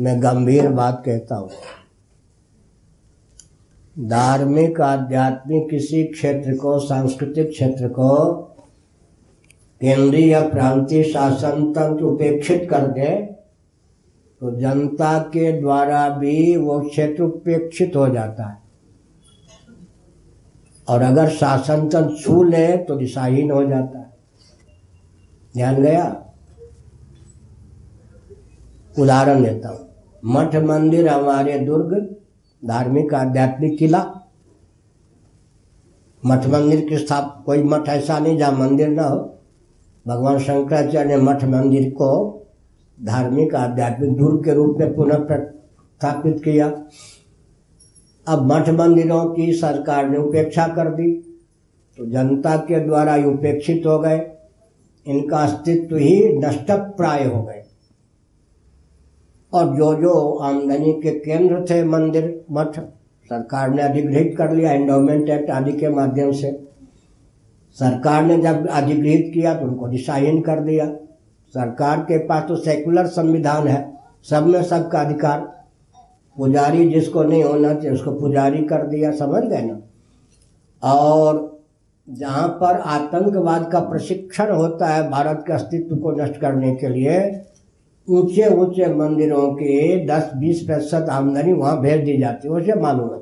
मैं गंभीर बात कहता हूँ। धार्मिक, आध्यात्मिक किसी क्षेत्र को, सांस्कृतिक क्षेत्र को केंद्रीय या प्रांतीय शासन तंत्र उपेक्षित कर दे तो जनता के द्वारा भी वो क्षेत्र उपेक्षित हो जाता है। और अगर शासन तंत्र छू ले तो दिशाहीन हो जाता है। ध्यान गया? उदाहरण देता हूँ। मठ मंदिर, हमारे दुर्ग, धार्मिक, आध्यात्मिक किला। मठ मंदिर की स्थाप, कोई मठ ऐसा नहीं जहाँ मंदिर ना हो। भगवान शंकराचार्य ने मठ मंदिर को धार्मिक, आध्यात्मिक, दुर्ग के रूप में पुनः प्रस्थापित किया। अब मठ मंदिरों की सरकार ने उपेक्षा कर दी तो जनता के द्वारा उपेक्षित हो गए। इनका अस्तित्व ही नष्ट प्राय हो गए। और जो जो आमदनी के केंद्र थे मंदिर, मठ, सरकार ने अधिग्रहित कर लिया एंडोमेंट एक्ट आदि के माध्यम से। सरकार ने जब अधिग्रहित किया तो उनको दिशाहीन कर दिया। सरकार के पास तो सेकुलर संविधान है, सब में सबका अधिकार। पुजारी जिसको नहीं होना चाहिए, उसको पुजारी कर दिया, समझ गए ना? और जहाँ पर आतंकवाद का प्रशिक्षण होता है, भारत के अस्तित्व को नष्ट करने के लिए ऊँचे ऊँचे मंदिरों के 10-20 प्रतिशत आमदनी वहाँ भेज दी जाती है, उसे मालूम है।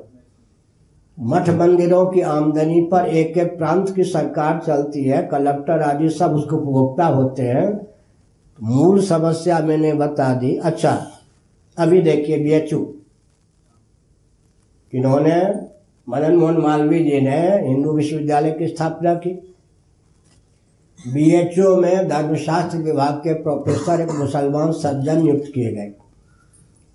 मठ मंदिरों की आमदनी पर एक एक प्रांत की सरकार चलती है, कलेक्टर आदि सब उसको उपभोक्ता होते हैं। मूल समस्या मैंने बता दी। अच्छा अभी देखिए बी एच यू इन्होंने मदन मोहन मालवीय जी ने हिंदू विश्वविद्यालय की स्थापना की। बीएचओ में धर्मशास्त्र विभाग के प्रोफेसर एक मुसलमान सज्जन नियुक्त किए गए।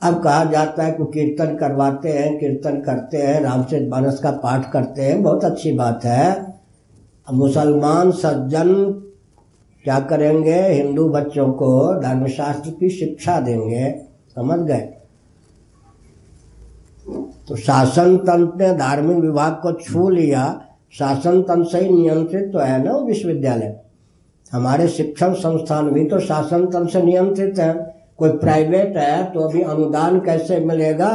अब कहा जाता है कि कीर्तन करवाते हैं, कीर्तन करते हैं, रामचरित मानस का पाठ करते हैं, बहुत अच्छी बात है। मुसलमान सज्जन क्या करेंगे? हिंदू बच्चों को धर्मशास्त्र की शिक्षा देंगे। समझ गए? तो शासन तंत्र ने धार्मिक विभाग को छू लिया। शासन तंत्र से ही नियंत्रित तो है ना विश्वविद्यालय? हमारे शिक्षण संस्थान भी तो शासन तंत्र से नियंत्रित है। कोई प्राइवेट है तो अभी अनुदान कैसे मिलेगा?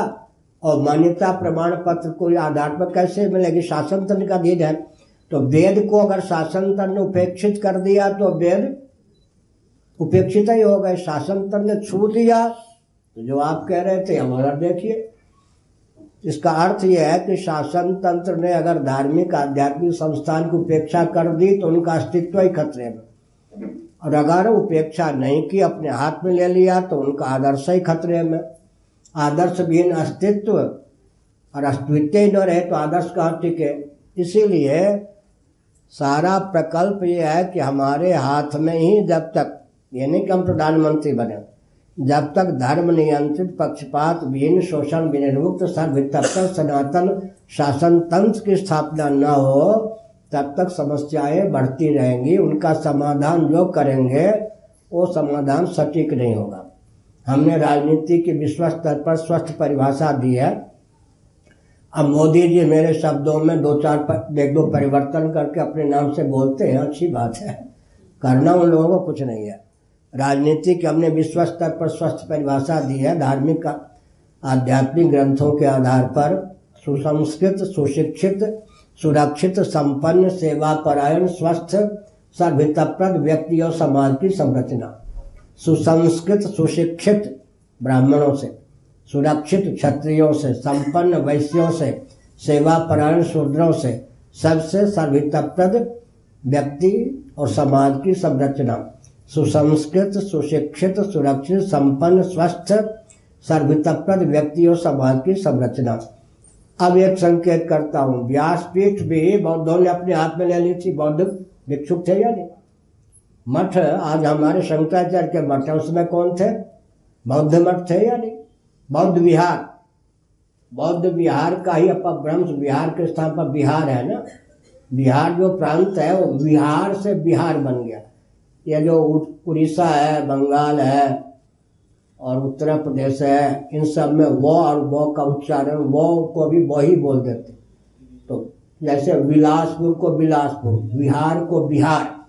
और मान्यता प्रमाण पत्र को आधार पर कैसे मिलेगी? शासन तंत्र का अधीन है। तो वेद को अगर शासन तंत्र ने उपेक्षित कर दिया तो वेद उपेक्षित ही हो गए। शासन तंत्र ने छू दिया। तो जो आप कह रहे थे, हमारा देखिए। इसका अर्थ यह है कि शासन तंत्र ने अगर धार्मिक, आध्यात्मिक संस्थान की उपेक्षा कर दी तो उनका अस्तित्व ही खतरे में। और अगर उपेक्षा नहीं की अपने हाथ में ले लिया तो उनका आदर्श ही खतरे में। आदर्श विहीन अस्तित्व और अस्तित्व ही न रहे तो आदर्श कहाँ टिके इसीलिए सारा प्रकल्प ये है कि हमारे हाथ में ही जब तक, ये नहीं कि हम प्रधानमंत्री बने, जब तक धर्म नियंत्रित, पक्षपात विहीन शोषण, विनिर्मुक्त सर्वतत्व सनातन शासन तंत्र की स्थापना न हो तब तक समस्याएँ बढ़ती रहेंगी, उनका समाधान जो करेंगे, वो समाधान सटीक नहीं होगा। हमने राजनीति की विश्व स्तर पर स्वस्थ परिभाषा दी है। अब मोदी जी मेरे शब्दों में दो चार एक दो परिवर्तन करके अपने नाम से बोलते हैं, अच्छी बात है। करना उन लोगों को कुछ नहीं है। राजनीति की हमने विश्व स्तर पर स्वस्थ परिभाषा दी है, धार्मिक आध्यात्मिक ग्रंथों के आधार पर सुसंस्कृत, सुशिक्षित सुरक्षित, संपन्न सेवा परायण स्वस्थ, सर्वितप्रद व्यक्ति और समाज की संरचना। सुसंस्कृत, सुशिक्षित ब्राह्मणों से, सुरक्षित क्षत्रियों से, संपन्न वैश्यों से सेवा परायण शूद्रों से, सबसे सर्वितप्रद व्यक्ति और समाज की संरचना। सुसंस्कृत, सुशिक्षित, सुरक्षित, संपन्न, स्वस्थ, सर्वितप्रद व्यक्ति और समाज की संरचना। अब एक संकेत करता हूँ, व्यासपीठ भी बौद्धों ने अपने हाथ में ले ली थी। बौद्ध भिक्षुक थे या नहीं? मठ, आज हमारे शंकराचार्य के मठ उसमें कौन थे? बौद्ध मठ थे या नहीं? बौद्ध विहार। बौद्ध विहार का ही ब्रह्म, विहार के स्थान पर बिहार है ना? बिहार जो प्रांत है, वो बिहार से बिहार बन गया। ये जो उड़ीसा है, बंगाल है और उत्तर प्रदेश है, इन सब में व और वो का उच्चारण, व को भी वो ही बोल देते। तो जैसे विलासपुर को बिलासपुर, बिहार को बिहार,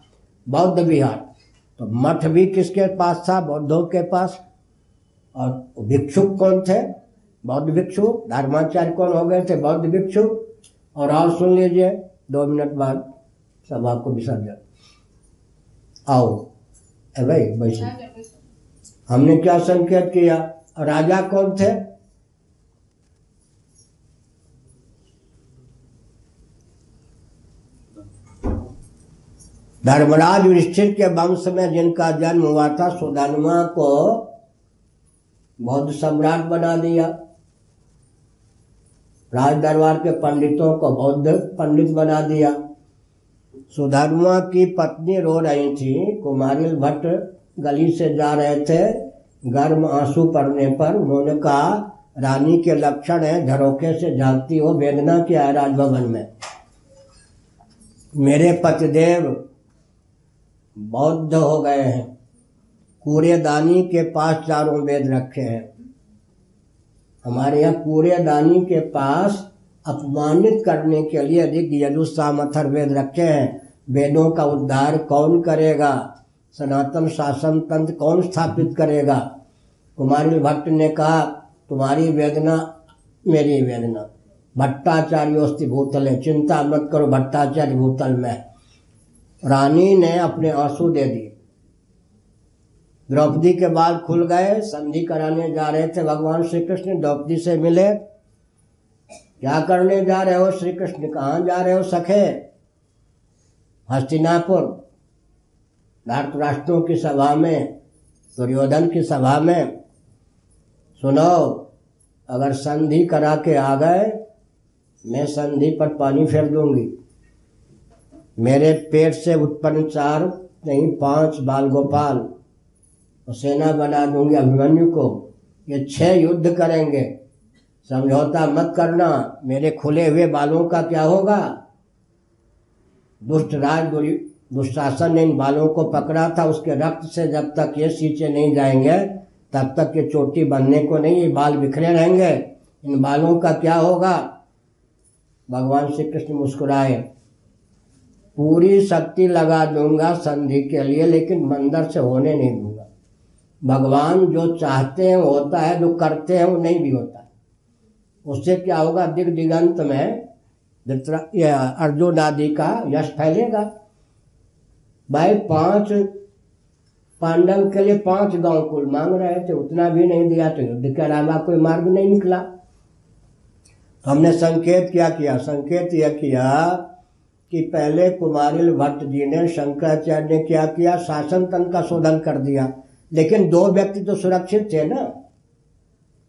बौद्ध बिहार तो मठ भी किसके पास था? बौद्धों के पास। और भिक्षुक कौन थे? बौद्ध भिक्षु, धर्माचार्य कौन हो गए थे? बौद्ध भिक्षु। और और सुन लीजिए, दो मिनट बाद सब आपको विसर्जन। आओ। ए भाई हमने क्या संकेत किया? राजा कौन थे? धर्मराज युधिष्ठिर के वंश में जिनका जन्म हुआ था, सुदानुमा को बौद्ध सम्राट बना दिया। राज दरबार के पंडितों को बौद्ध पंडित बना दिया। सुधर्मा की पत्नी रो रही थी, कुमारिल भट्ट। गली से जा रहे थे, गर्म आँसू पड़ने पर उन्होंने कहा, रानी के लक्षण है, झरोखे से झांकती हो, वेदना क्या है राजभवन में? मेरे पतिदेव बौद्ध हो गए हैं। कूड़ेदानी के पास चारों वेद रखे हैं। हमारे यहाँ कूड़ेदानी के पास अपमानित करने के लिए ऋग यजुसामथर वेद रखे हैं। वेदों का उद्धार कौन करेगा? सनातन शासन तंत्र कौन स्थापित करेगा? कुमारी भट्ट ने कहा, तुम्हारी वेदना, मेरी वेदना। भट्टाचार्योस्ति भूतल है। चिंता मत करो, भट्टाचार्य भूतल में रानी ने अपने आँसू दे दिए। द्रौपदी के बाल खुल गए, संधि कराने जा रहे थे। भगवान श्री कृष्ण द्रौपदी से मिले। क्या करने जा रहे हो? श्री कृष्ण कहाँ जा रहे हो, सखे? हस्तिनापुर। राष्ट्रों की सभा में, दुर्योधन की सभा में सुनो अगर संधि करा के आ गए, मैं संधि पर पानी फेर दूँगी। मेरे पेट से उत्पन्न चार नहीं, पाँच बाल गोपाल और सेना बना दूँगी अभिमन्यु को। ये छह युद्ध करेंगे। समझौता मत करना, मेरे खुले हुए बालों का क्या होगा? दुष्ट राज दुशासन ने इन बालों को पकड़ा था, उसके रक्त से जब तक ये सींचे नहीं जाएँगे, तब तक ये चोटी बनने को नहीं, ये बाल बिखरे रहेंगे। इन बालों का क्या होगा? भगवान श्री कृष्ण मुस्कुराए। पूरी शक्ति लगा दूँगा संधि के लिए, लेकिन मंदिर से होने नहीं दूँगा। भगवान जो चाहते हैं होता है, जो करते हैं, वो नहीं भी होता। उससे क्या होगा? दिग दिगंत में अर्जुन आदि का यश फैलेगा। भाई, पाँच पांडव के लिए पाँच गाँव कुल मांग रहे थे, उतना भी नहीं दिया तो युद्ध के अलावा कोई मार्ग नहीं निकला। तो हमने संकेत क्या किया? संकेत यह किया कि पहले कुमारिल भट्ट जी ने शंकराचार्य ने क्या किया? शासन तंत्र का शोधन कर दिया। लेकिन दो व्यक्ति तो सुरक्षित थे ना।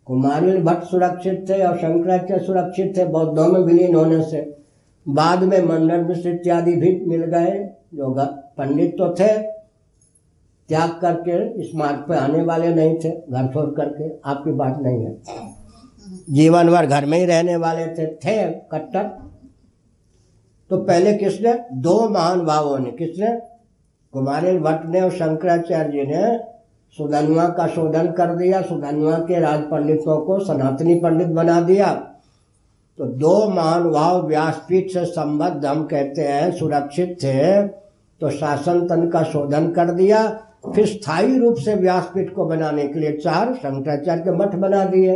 कुमारिल भट्ट सुरक्षित थे और शंकराचार्य सुरक्षित थे बौद्धों में विलीन होने से। बाद में मंडल मिश्र इत्यादि भी मिल गए, जो पंडित तो थे, त्याग करके इस मार्ग पे आने वाले नहीं थे, घर छोड़ करके, आपकी बात नहीं है। जीवन भर घर में ही रहने वाले थे थे कट्टर। तो पहले किसने? दो महान भावों ने। किसने? कुमारी भट्ट ने और शंकराचार्य जी ने सुधनुआ का शोधन कर दिया सुधनुआ के राज पंडितों को सनातनी पंडित बना दिया। तो दो महानुभाव व्यासपीठ से संबद्ध, हम कहते हैं, सुरक्षित थे। तो शासन तन का शोधन कर दिया। फिर स्थायी रूप से व्यासपीठ को बनाने के लिए चार शंकराचार्य के मठ बना दिए।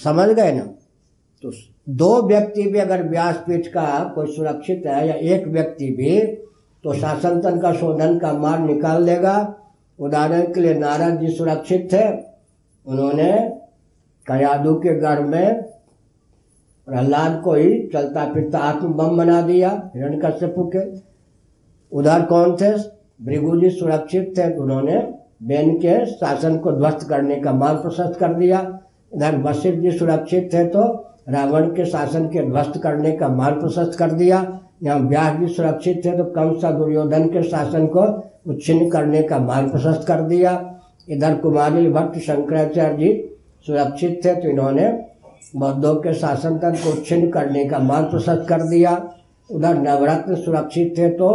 समझ गए ना? तो दो व्यक्ति भी अगर व्यासपीठ का कोई सुरक्षित है या एक व्यक्ति भी तो शासन तंत्र का शोधन का मार्ग निकाल देगा उदाहरण के लिए नारद जी सुरक्षित थे। उन्होंने कयादू के घर में प्रहलाद को ही चलता फिरता आत्म बम बना दिया हिरण्यकश्यपु के। उधर कौन थे? भृगु जी सुरक्षित थे। उन्होंने बेन के शासन को ध्वस्त करने का मार्ग प्रशस्त कर दिया। इधर वशिष्ठ जी सुरक्षित थे तो रावण के शासन के ध्वस्त करने का मार्ग प्रशस्त कर दिया। यहाँ व्यास जी सुरक्षित थे तो कंसा दुर्योधन के शासन को उच्छिन्न करने का मार्ग प्रशस्त कर दिया। इधर कुमारी भट्ट शंकराचार्य जी सुरक्षित थे तो इन्होंने बौद्धों के शासन तंत्र को छिन्न करने का मार्ग प्रशस्त कर दिया। उधर नवरत्न सुरक्षित थे तो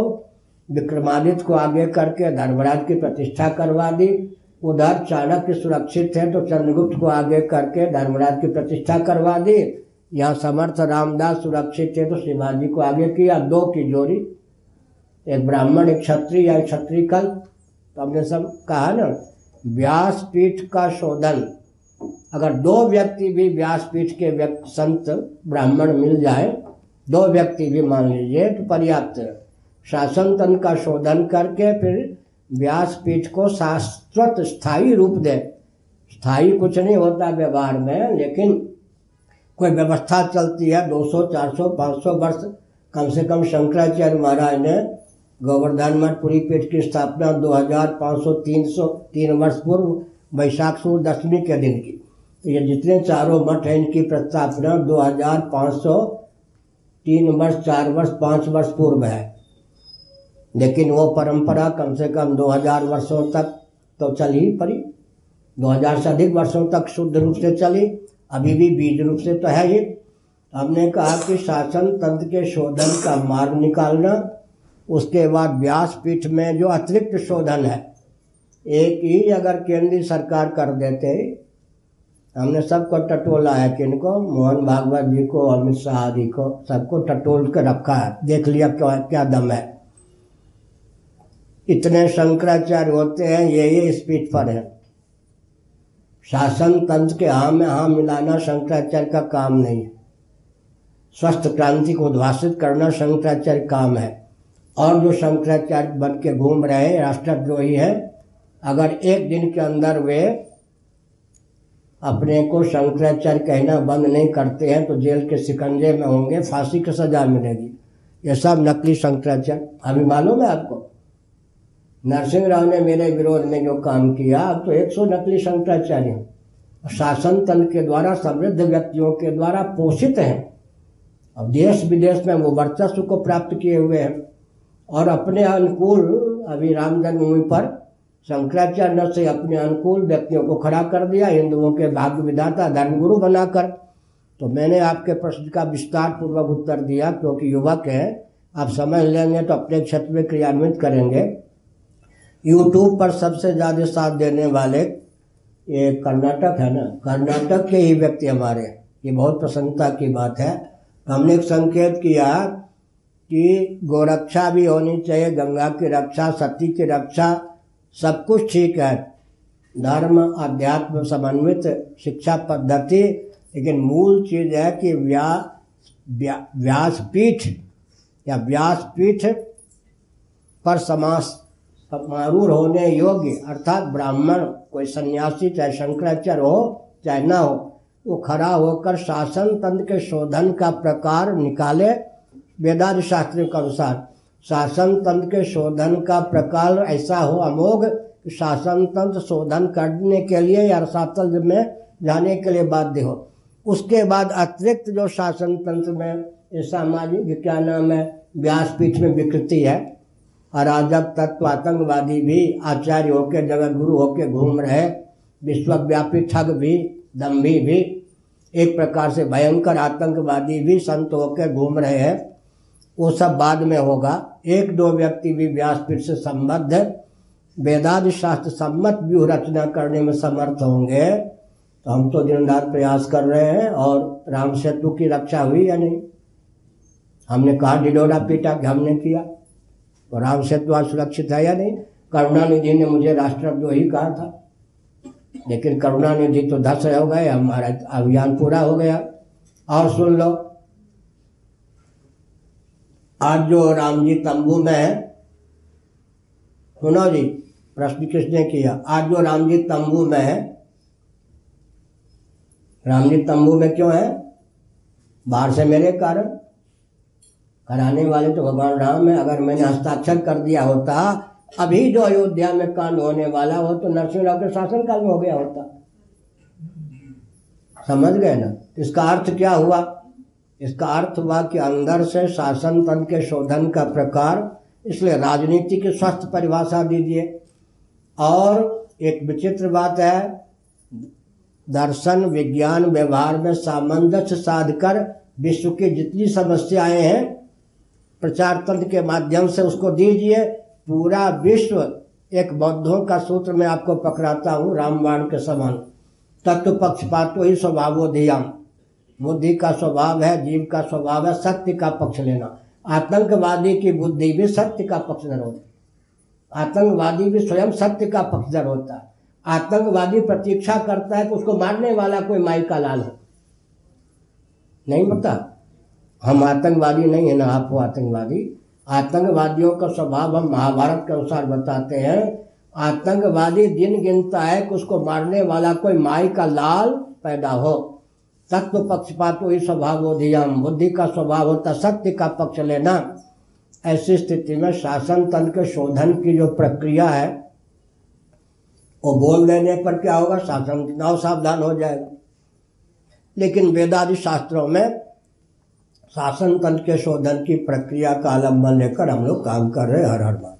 विक्रमादित्य को आगे करके धर्मराज की प्रतिष्ठा करवा दी। उधर चाणक्य सुरक्षित थे तो चंद्रगुप्त को आगे करके धर्मराज की प्रतिष्ठा करवा दी। यहाँ समर्थ रामदास सुरक्षित थे तो शिवाजी को आगे किया। दो की जोड़ी, एक ब्राह्मण, एक क्षत्रिय या क्षत्रिय कल तो हमने सब कहा ना, व्यासपीठ का शोधन। अगर दो व्यक्ति भी व्यासपीठ के व्यक्ति संत ब्राह्मण मिल जाए, दो व्यक्ति भी मान लीजिए तो पर्याप्त है। शासन तन का शोधन करके फिर व्यासपीठ को शाश्वत स्थायी रूप दे। स्थायी कुछ नहीं होता व्यवहार में लेकिन कोई व्यवस्था चलती है 200, 400, 500 वर्ष कम से कम शंकराचार्य महाराज ने गोवर्धन मठ पुरी पीठ की स्थापना 2500 300 तीन वर्ष पूर्व वैशाख सूर्य दशमी के दिन की। तो ये जितने चारों मठ हैं इनकी प्रस्थापना 2500 तीन वर्ष चार वर्ष पाँच वर्ष पूर्व है। लेकिन वो परंपरा कम से कम 2000 वर्षों तक तो चल ही पड़ी। 2000 से अधिक वर्षों तक शुद्ध रूप से चली, अभी भी बीज रूप से तो है ही। हमने कहा कि शासन तंत्र के शोधन का मार्ग निकालना, उसके बाद व्यासपीठ में जो अतिरिक्त शोधन है, एक ही अगर केंद्रीय सरकार कर देते, हमने सबको टटोला है किनको मोहन भागवत जी को, अमित शाह जी को, सबको टटोल कर रखा है। देख लिया क्या क्या दम है। इतने शंकराचार्य होते हैं, ये ये इस पीठ पर है। शासन तंत्र के हाँ में हाँ मिलाना शंकराचार्य का काम नहीं है। स्वस्थ क्रांति को उद्भाषित करना शंकराचार्य काम है। और जो शंकराचार्य बन के घूम रहे हैं, राष्ट्रद्रोही है, अगर एक दिन के अंदर वे अपने को शंकराचार्य कहना बंद नहीं करते हैं तो जेल के सिकंजे में होंगे, फांसी की सजा मिलेगी। ये सब नकली शंकराचार्य। अभी मालूम है आपको? नरसिंह राव ने मेरे विरोध में जो काम किया अब तो एक सौ नकली शंकराचार्य शासन तंत्र के द्वारा, समृद्ध व्यक्तियों के द्वारा पोषित हैं। अब देश विदेश में वो वर्चस्व को प्राप्त किए हुए हैं और अपने अनुकूल, अभी राम जन्मभूमि पर शंकराचार्य से अपने अनुकूल व्यक्तियों को खड़ा कर दिया, हिंदुओं के भाग्य विधाता धर्मगुरु बनाकर। तो मैंने आपके प्रश्न का विस्तार पूर्वक उत्तर दिया, क्योंकि युवक हैं, आप समझ लेंगे तो अपने क्षेत्र में क्रियान्वित करेंगे। यूट्यूब पर सबसे ज़्यादा साथ देने वाले ये कर्नाटक है ना? कर्नाटक के ही व्यक्ति हमारे ये बहुत प्रसन्नता की बात है। हमने एक संकेत किया कि गोरक्षा भी होनी चाहिए गंगा की रक्षा सती की रक्षा सब कुछ ठीक है। धर्म अध्यात्म समन्वित शिक्षा पद्धति लेकिन मूल चीज़ है कि व्या, व्या व्यासपीठ या व्यासपीठ पर समास समारूढ़ होने योग्य, अर्थात ब्राह्मण, कोई सन्यासी, चाहे शंकराचार्य हो, चाहे ना हो, वो खड़ा होकर शासन तंत्र के शोधन का प्रकार निकाले वेदांत शास्त्र के अनुसार। शासन तंत्र के शोधन का प्रकार ऐसा हो अमोघ शासन तंत्र शोधन करने के लिए या में जाने के लिए बाध्य हो। उसके बाद अतिरिक्त जो शासन तंत्र में सामाजिक क्या नाम है, व्यासपीठ में विकृति है अराजक तत्व आतंकवादी भी, आचार्य होके जगत गुरु होके घूम रहे, विश्वव्यापी ठग भी, दम्भी भी, एक प्रकार से भयंकर आतंकवादी भी संत होकर घूम रहे हैं। वो सब बाद में होगा। एक दो व्यक्ति भी व्यासपीठ से संबद्ध, वेदादि शास्त्र सम्मत व्यूह रचना करने में समर्थ होंगे। तो हम तो दिन रात प्रयास कर रहे हैं, और राम सेतु की रक्षा हुई या नहीं? हमने कहा, डिडोरा पीटा कि हमने किया। तो राम सेतु आज सुरक्षित है या नहीं? करुणानिधि ने मुझे राष्ट्रद्रोही कहा था। लेकिन करुणानिधि तो धस हो गए, हमारा अभियान पूरा हो गया। और सुन लो, आज जो राम जी तंबू में है, सुनो जी, प्रश्न किसने किया? आज जो राम जी तंबू में है राम जी तंबू में क्यों है? बाहर से मेरे कारण? कराने वाले तो भगवान राम है। अगर मैंने हस्ताक्षर कर दिया होता, अभी जो अयोध्या में कांड होने वाला हो तो नरसिंह राव के शासन काल में हो गया होता। समझ गए ना? इसका अर्थ क्या हुआ? इसका अर्थ हुआ कि अंदर से शासन तंत्र के शोधन का प्रकार, इसलिए राजनीति की स्वस्थ परिभाषा दीजिए। और एक विचित्र बात है, दर्शन, विज्ञान, व्यवहार में सामंजस्य साधकर विश्व की जितनी समस्याएँ हैं प्रचार तंत्र के माध्यम से उसको दीजिए। पूरा विश्व एक बौद्धों का सूत्र में आपको पकड़ाता हूँ, रामबाण के समान। तत्व पक्षपातो ही स्वभावोधियाम बुद्धि का स्वभाव है, जीव का स्वभाव है, सत्य का पक्ष लेना। आतंकवादी की बुद्धि भी सत्य का पक्षधर होती। आतंकवादी भी स्वयं सत्य का पक्षधर होता। है आतंकवादी प्रतीक्षा करता है कि उसको मारने वाला कोई माई का लाल हो। नहीं पता? हम आतंकवादी नहीं है, ना आप आतंकवादी। आतंकवादियों का स्वभाव हम महाभारत के अनुसार बताते हैं। आतंकवादी दिन गिनता है कि उसको मारने वाला कोई माई का लाल पैदा हो। तत्व पक्षपात वही स्वभाव अधियम बुद्धि का स्वभाव होता सत्य का पक्ष लेना। ऐसी स्थिति में शासन तंत्र के शोधन की जो प्रक्रिया है, वो बोल देने पर क्या होगा? शासन चुनाव सावधान हो जाएगा। लेकिन वेदादि शास्त्रों में शासन तंत्र के शोधन की प्रक्रिया का आलंबन लेकर हम लोग काम कर रहे हैं हर हर बार।